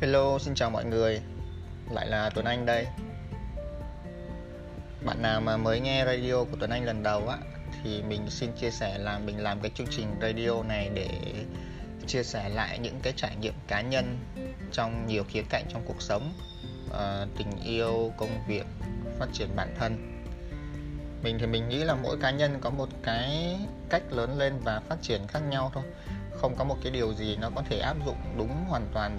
Hello, xin chào mọi người. Lại là Tuấn Anh đây. Bạn nào mà mới nghe radio của Tuấn Anh lần đầu á Thì mình xin chia sẻ là mình làm cái chương trình radio này để chia sẻ lại những cái trải nghiệm cá nhân trong nhiều khía cạnh trong cuộc sống ờ, tình yêu, công việc, phát triển bản thân. Mình thì mình nghĩ là mỗi cá nhân có một cái cách lớn lên và phát triển khác nhau thôi không có một cái điều gì nó có thể áp dụng đúng hoàn toàn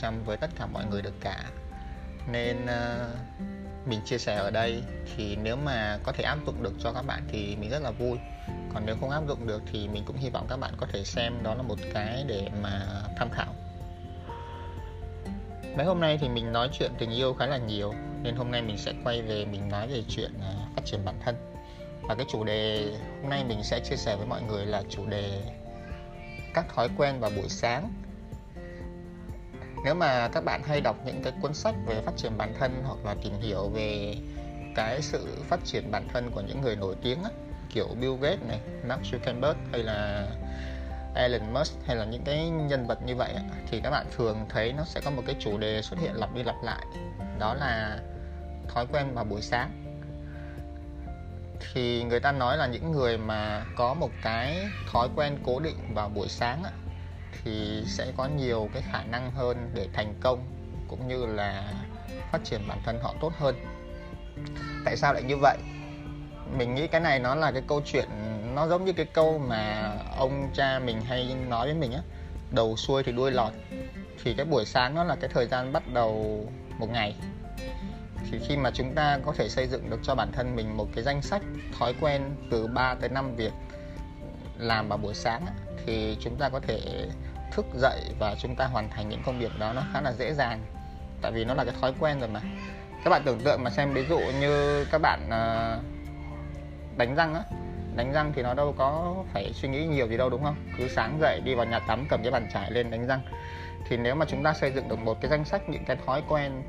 100% với tất cả mọi người được cả. Nên uh, mình chia sẻ ở đây thì nếu mà có thể áp dụng được cho các bạn thì mình rất là vui. Còn nếu không áp dụng được thì mình cũng hy vọng các bạn có thể xem đó là một cái để mà tham khảo. Mấy hôm nay thì mình nói chuyện tình yêu khá là nhiều nên hôm nay mình sẽ quay về mình nói về chuyện uh, phát triển bản thân. Và cái chủ đề hôm nay mình sẽ chia sẻ với mọi người là chủ đề các thói quen vào buổi sáng. Nếu mà các bạn hay đọc những cái cuốn sách về phát triển bản thân hoặc là tìm hiểu về cái sự phát triển bản thân của những người nổi tiếng á, kiểu Bill Gates này, Mark Zuckerberg hay là Elon Musk hay là những cái nhân vật như vậy á, thì các bạn thường thấy nó sẽ có một cái chủ đề xuất hiện lặp đi lặp lại. Đó là thói quen vào buổi sáng thì người ta nói là những người mà có một cái thói quen cố định vào buổi sáng á, thì sẽ có nhiều cái khả năng hơn để thành công cũng như là phát triển bản thân họ tốt hơn. Tại sao lại như vậy? Mình nghĩ cái này nó là cái câu chuyện nó giống như cái câu mà ông cha mình hay nói với mình á đầu xuôi thì đuôi lọt. Thì cái buổi sáng nó là cái thời gian bắt đầu một ngày thì khi mà chúng ta có thể xây dựng được cho bản thân mình một cái danh sách, thói quen từ 3 tới 5 việc làm vào buổi sáng thì chúng ta có thể thức dậy và chúng ta hoàn thành những công việc đó nó khá là dễ dàng. Tại vì nó là cái thói quen rồi mà. Các bạn tưởng tượng mà xem, ví dụ như các bạn ờ, đánh răng á, đánh răng thì nó đâu có phải suy nghĩ nhiều gì đâu, đúng không? Cứ sáng dậy đi vào nhà tắm cầm cái bàn chải lên đánh răng. Thì nếu mà chúng ta xây dựng được một cái danh sách, những cái thói quen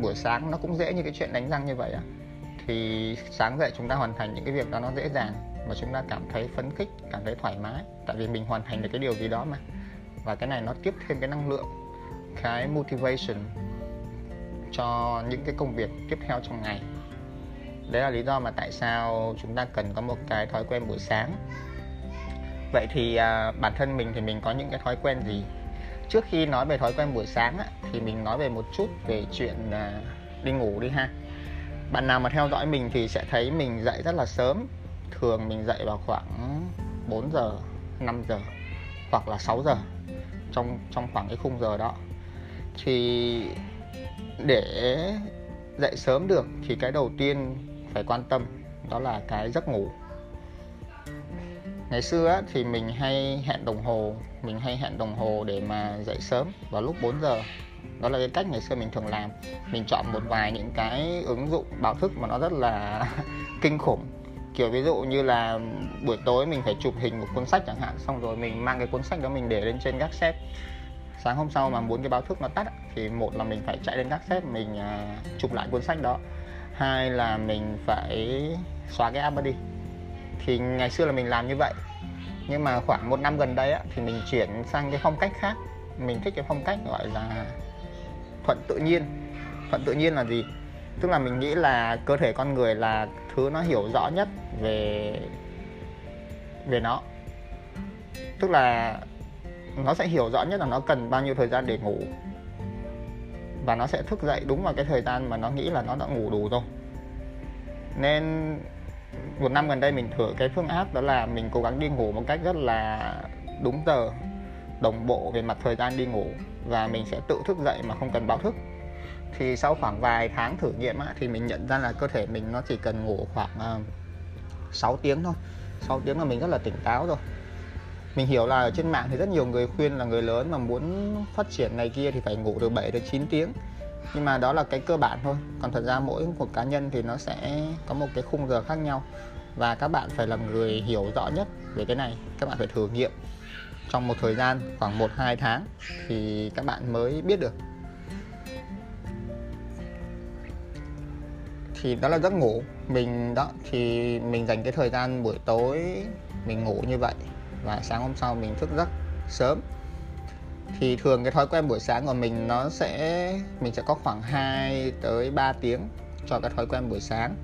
buổi sáng nó cũng dễ như cái chuyện đánh răng như vậy á thì sáng dậy chúng ta hoàn thành những cái việc đó nó dễ dàng mà chúng ta cảm thấy phấn khích cảm thấy thoải mái. Tại vì mình hoàn thành được cái điều gì đó mà. Và cái này nó tiếp thêm cái năng lượng cái motivation cho những cái công việc tiếp theo trong ngày. Đấy là lý do mà tại sao chúng ta cần có một cái thói quen buổi sáng. Vậy thì à, bản thân mình thì mình có những cái thói quen gì? Trước khi nói về thói quen buổi sáng á, thì mình nói về một chút về chuyện à, đi ngủ đi ha. Bạn nào mà theo dõi mình thì sẽ thấy mình dậy rất là sớm. Thường mình dậy vào khoảng 4 giờ 5 giờ hoặc là 6 giờ trong trong khoảng cái khung giờ đó. Thì để dậy sớm được thì cái đầu tiên phải quan tâm đó là cái giấc ngủ ngày xưa á, thì mình hay hẹn đồng hồ mình hay hẹn đồng hồ để mà dậy sớm vào lúc 4 giờ. Đó là cái cách ngày xưa mình thường làm. Mình chọn một vài những cái ứng dụng báo thức mà nó rất là kinh khủng. Kiểu ví dụ như là buổi tối mình phải chụp hình một cuốn sách chẳng hạn xong rồi mình mang cái cuốn sách đó mình để lên trên gác xếp. Sáng hôm sau mà muốn cái báo thức nó tắt thì một là mình phải chạy lên gác xếp mình à, chụp lại cuốn sách đó. Hai là mình phải xóa cái app đó đi thì ngày xưa là mình làm như vậy. Nhưng mà khoảng một năm gần đây á, thì mình chuyển sang cái phong cách khác. Mình thích cái phong cách gọi là thuận tự nhiên. Thuận tự nhiên là gì? Tức là mình nghĩ là cơ thể con người là thứ nó hiểu rõ nhất về về nó. Tức là nó sẽ hiểu rõ nhất là nó cần bao nhiêu thời gian để ngủ. Và nó sẽ thức dậy đúng vào cái thời gian mà nó nghĩ là nó đã ngủ đủ rồi. Nên một năm gần đây mình thử cái phương áp đó là mình cố gắng đi ngủ một cách rất là đúng giờ đồng bộ về mặt thời gian đi ngủ và mình sẽ tự thức dậy mà không cần báo thức. Thì sau khoảng vài tháng thử nghiệm á, thì mình nhận ra là cơ thể mình nó chỉ cần ngủ khoảng ờ, uh, 6 tiếng thôi. 6 tiếng là mình rất là tỉnh táo rồi. Mình hiểu là ở trên mạng thì rất nhiều người khuyên là người lớn mà muốn phát triển này kia thì phải ngủ từ 7 đến 9 tiếng nhưng mà đó là cái cơ bản thôi. Còn thật ra mỗi một cá nhân thì nó sẽ có một cái khung giờ khác nhau. Và các bạn phải là người hiểu rõ nhất về cái này. Các bạn phải thử nghiệm. Trong một thời gian khoảng 1-2 tháng thì các bạn mới biết được. Thì đó là giấc ngủ. Mình đó, thì mình dành cái thời gian buổi tối mình ngủ như vậy. Và sáng hôm sau mình thức giấc sớm thì thường cái thói quen buổi sáng của mình nó sẽ, mình sẽ có khoảng 2 tới 3 tiếng cho cái thói quen buổi sáng,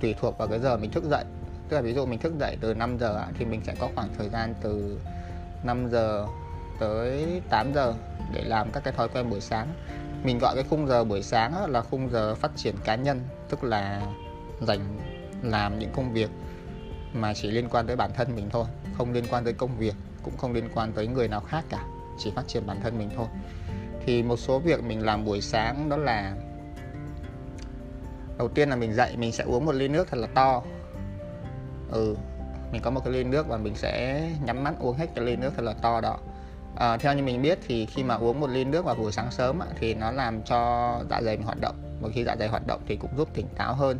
tùy thuộc vào cái giờ mình thức dậy. Tức là ví dụ mình thức dậy từ 5 giờ thì mình sẽ có khoảng thời gian từ 5 giờ tới 8 giờ để làm các cái thói quen buổi sáng. Mình gọi cái khung giờ buổi sáng là khung giờ phát triển cá nhân, tức là dành, làm những công việc mà chỉ liên quan tới bản thân mình thôi, không liên quan tới công việc, cũng không liên quan tới người nào khác cả chỉ phát triển bản thân mình thôi. Thì một số việc mình làm buổi sáng đó là đầu tiên là mình dậy mình sẽ uống một ly nước thật là to. Ừ mình có một cái ly nước và mình sẽ nhắm mắt uống hết cái ly nước thật là to đó. À, theo như mình biết thì khi mà uống một ly nước vào buổi sáng sớm thì nó làm cho dạ dày mình hoạt động. Và khi dạ dày hoạt động thì cũng giúp tỉnh táo hơn.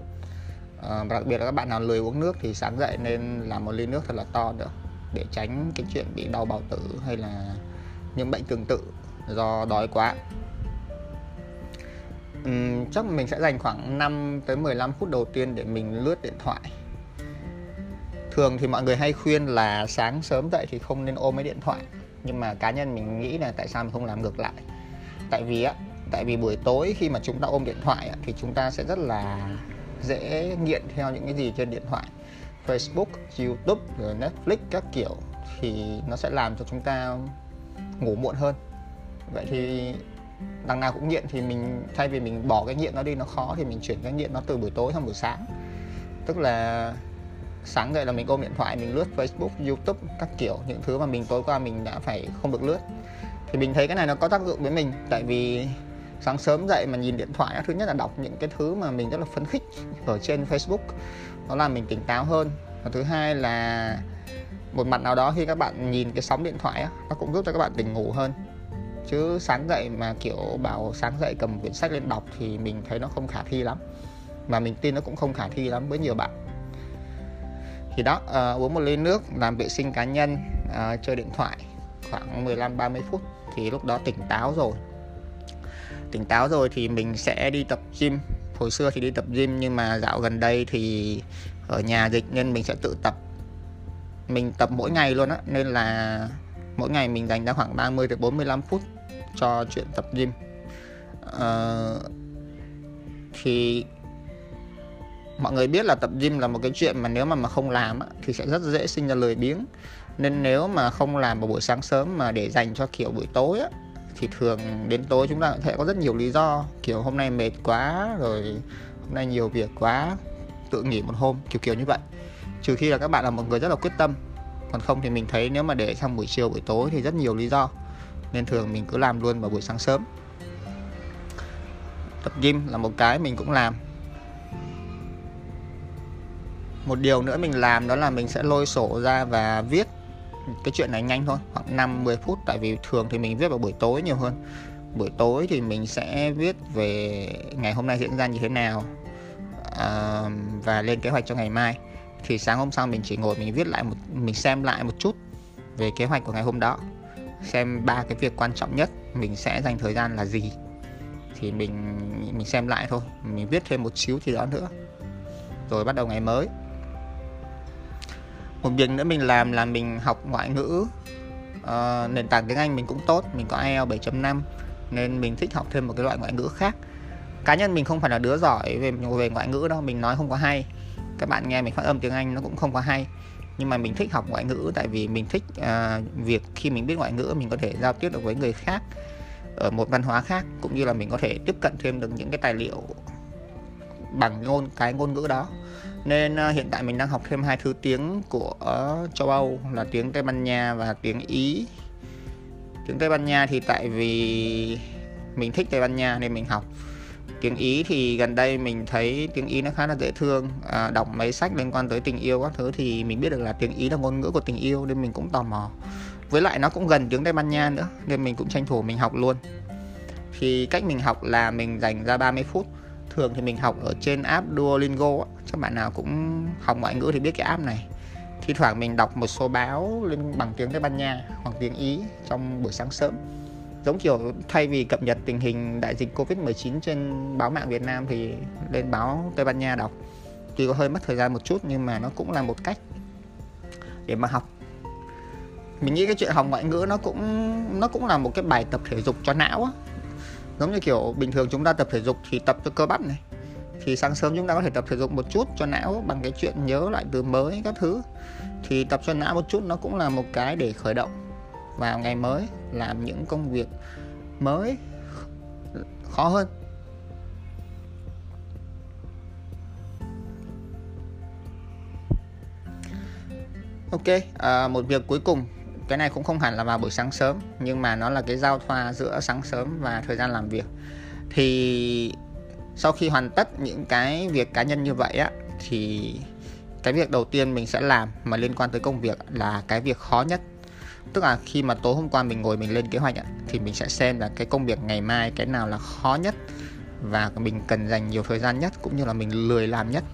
À, đặc biệt là các bạn nào lười uống nước thì sáng dậy nên làm một ly nước thật là to nữa để tránh cái chuyện bị đau bao tử hay là những bệnh tương tự do đói quá. Uhm, chắc mình sẽ dành khoảng 5 tới 15 phút đầu tiên để mình lướt điện thoại. Thường thì mọi người hay khuyên là sáng sớm dậy thì không nên ôm cái điện thoại nhưng mà cá nhân mình nghĩ là tại sao mình không làm ngược lại? Tại vì á tại vì buổi tối khi mà chúng ta ôm điện thoại thì chúng ta sẽ rất là dễ nghiện theo những cái gì trên điện thoại. Facebook, YouTube, rồi Netflix các kiểu thì nó sẽ làm cho chúng ta ngủ muộn hơn. Vậy thì đằng nào cũng nghiện thì mình thay vì mình bỏ cái nghiện nó đi nó khó thì mình chuyển cái nghiện nó từ buổi tối sang buổi sáng. Tức là sáng dậy là mình ôm điện thoại mình lướt Facebook, YouTube các kiểu những thứ mà mình tối qua mình đã phải không được lướt. Thì mình thấy cái này nó có tác dụng với mình tại vì sáng sớm dậy mà nhìn điện thoại thứ nhất là đọc những cái thứ mà mình rất là phấn khích ở trên Facebook nó làm mình tỉnh táo hơn. Và thứ hai là một mặt nào đó khi các bạn nhìn cái sóng điện thoại á nó cũng giúp cho các bạn tỉnh ngủ hơn. Chứ sáng dậy mà kiểu bảo sáng dậy cầm quyển sách lên đọc thì mình thấy nó không khả thi lắm. Mà mình tin nó cũng không khả thi lắm với nhiều bạn. Thì đó uh, uống một ly nước làm vệ sinh cá nhân uh, chơi điện thoại khoảng 15 30 phút thì lúc đó tỉnh táo rồi. Tỉnh táo rồi thì mình sẽ đi tập gym. Hồi xưa thì đi tập gym nhưng mà dạo gần đây thì ở nhà dịch nên mình sẽ tự tập mình tập mỗi ngày luôn á nên là mỗi ngày mình dành ra khoảng 30 đến 45 phút cho chuyện tập gym. Uh, thì mọi người biết là tập gym là một cái chuyện mà nếu mà mà không làm á, thì sẽ rất dễ sinh ra lười biếng. Nên nếu mà không làm vào buổi sáng sớm mà để dành cho kiểu buổi tối á, thì thường đến tối chúng ta sẽ có rất nhiều lý do. Kiểu hôm nay mệt quá rồi hôm nay nhiều việc quá tự nghỉ một hôm kiểu kiểu như vậy trừ khi là các bạn là một người rất là quyết tâm. Còn không thì mình thấy nếu mà để sang buổi chiều buổi tối thì rất nhiều lý do. Nên thường mình cứ làm luôn vào buổi sáng sớm. Tập gym là một cái mình cũng làm. Một điều nữa mình làm đó là mình sẽ lôi sổ ra và viết cái chuyện này nhanh thôi khoảng 5 10 phút. Tại vì thường thì mình viết vào buổi tối nhiều hơn. Buổi tối thì mình sẽ viết về ngày hôm nay diễn ra như thế nào à, và lên kế hoạch cho ngày mai thì sáng hôm sau mình chỉ ngồi mình viết lại một mình xem lại một chút về kế hoạch của ngày hôm đó xem ba cái việc quan trọng nhất mình sẽ dành thời gian là gì. Thì mình mình xem lại thôi mình viết thêm một xíu thì đó nữa. Rồi bắt đầu ngày mới. Một việc nữa mình làm là mình học ngoại ngữ uh, nền tảng tiếng Anh mình cũng tốt mình có IELTS 7.5 nên mình thích học thêm một cái loại ngoại ngữ khác. Cá nhân mình không phải là đứa giỏi về về ngoại ngữ đâu mình nói không có hay các bạn nghe mình phát âm tiếng Anh nó cũng không quá hay. Nhưng mà mình thích học ngoại ngữ tại vì mình thích uh, việc khi mình biết ngoại ngữ mình có thể giao tiếp được với người khác ở một văn hóa khác cũng như là mình có thể tiếp cận thêm được những cái tài liệu bằng ngôn cái ngôn ngữ đó. Nên uh, hiện tại mình đang học thêm hai thứ tiếng của uh, châu Âu là tiếng Tây Ban Nha và tiếng Ý. Tiếng Tây Ban Nha thì tại vì mình thích Tây Ban Nha nên mình học tiếng Ý thì gần đây mình thấy tiếng Ý nó khá là dễ thương. À, đọc mấy sách liên quan tới tình yêu các thứ thì mình biết được là tiếng Ý là ngôn ngữ của tình yêu nên mình cũng tò mò. Với lại nó cũng gần tiếng Tây Ban Nha nữa nên mình cũng tranh thủ mình học luôn. Thì cách mình học là mình dành ra 30 phút. Thường thì mình học ở trên app Duolingo các bạn nào cũng học ngoại ngữ thì biết cái app này. Thi thoảng mình đọc một số báo lên bằng tiếng Tây Ban Nha hoặc tiếng Ý trong buổi sáng sớm giống kiểu thay vì cập nhật tình hình đại dịch Covid-19 trên báo mạng Việt Nam thì lên báo Tây Ban Nha đọc. Tuy có hơi mất thời gian một chút nhưng mà nó cũng là một cách để mà học. Mình nghĩ cái chuyện học ngoại ngữ nó cũng nó cũng là một cái bài tập thể dục cho não á. Giống như kiểu bình thường chúng ta tập thể dục thì tập cho cơ bắp này, thì sáng sớm chúng ta có thể tập thể dục một chút cho não bằng cái chuyện nhớ lại từ mới các thứ. Thì tập cho não một chút nó cũng là một cái để khởi động vào ngày mới làm những công việc mới khó hơn. Ok à, một việc cuối cùng. Cái này cũng không hẳn là vào buổi sáng sớm nhưng mà nó là cái giao thoa giữa sáng sớm và thời gian làm việc. Thì sau khi hoàn tất những cái việc cá nhân như vậy á thì cái việc đầu tiên mình sẽ làm mà liên quan tới công việc là cái việc khó nhất tức là khi mà tối hôm qua mình ngồi mình lên kế hoạch thì mình sẽ xem là cái công việc ngày mai cái nào là khó nhất và mình cần dành nhiều thời gian nhất cũng như là mình lười làm nhất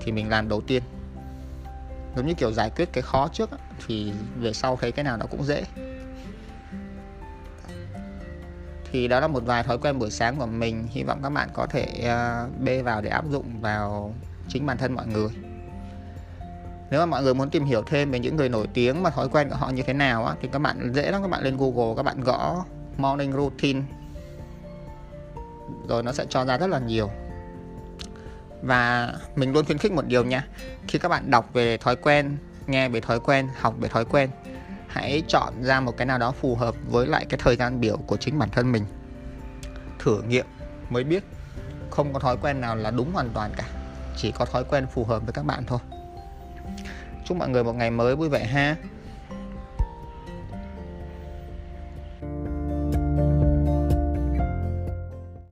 thì mình làm đầu tiên. Giống như kiểu giải quyết cái khó trước thì về sau thấy cái nào nó cũng dễ. Thì đó là một vài thói quen buổi sáng của mình, hy vọng các bạn có thể à, bê vào để áp dụng vào chính bản thân mọi người nếu mà mọi người muốn tìm hiểu thêm về những người nổi tiếng mà thói quen của họ như thế nào á, thì các bạn dễ lắm các bạn lên Google các bạn gõ morning routine. Rồi nó sẽ cho ra rất là nhiều. Và mình luôn khuyến khích một điều nha khi các bạn đọc về thói quen nghe về thói quen học về thói quen hãy chọn ra một cái nào đó phù hợp với lại cái thời gian biểu của chính bản thân mình. Thử nghiệm mới biết không có thói quen nào là đúng hoàn toàn cả chỉ có thói quen phù hợp với các bạn thôi chúc mọi người một ngày mới vui vẻ ha.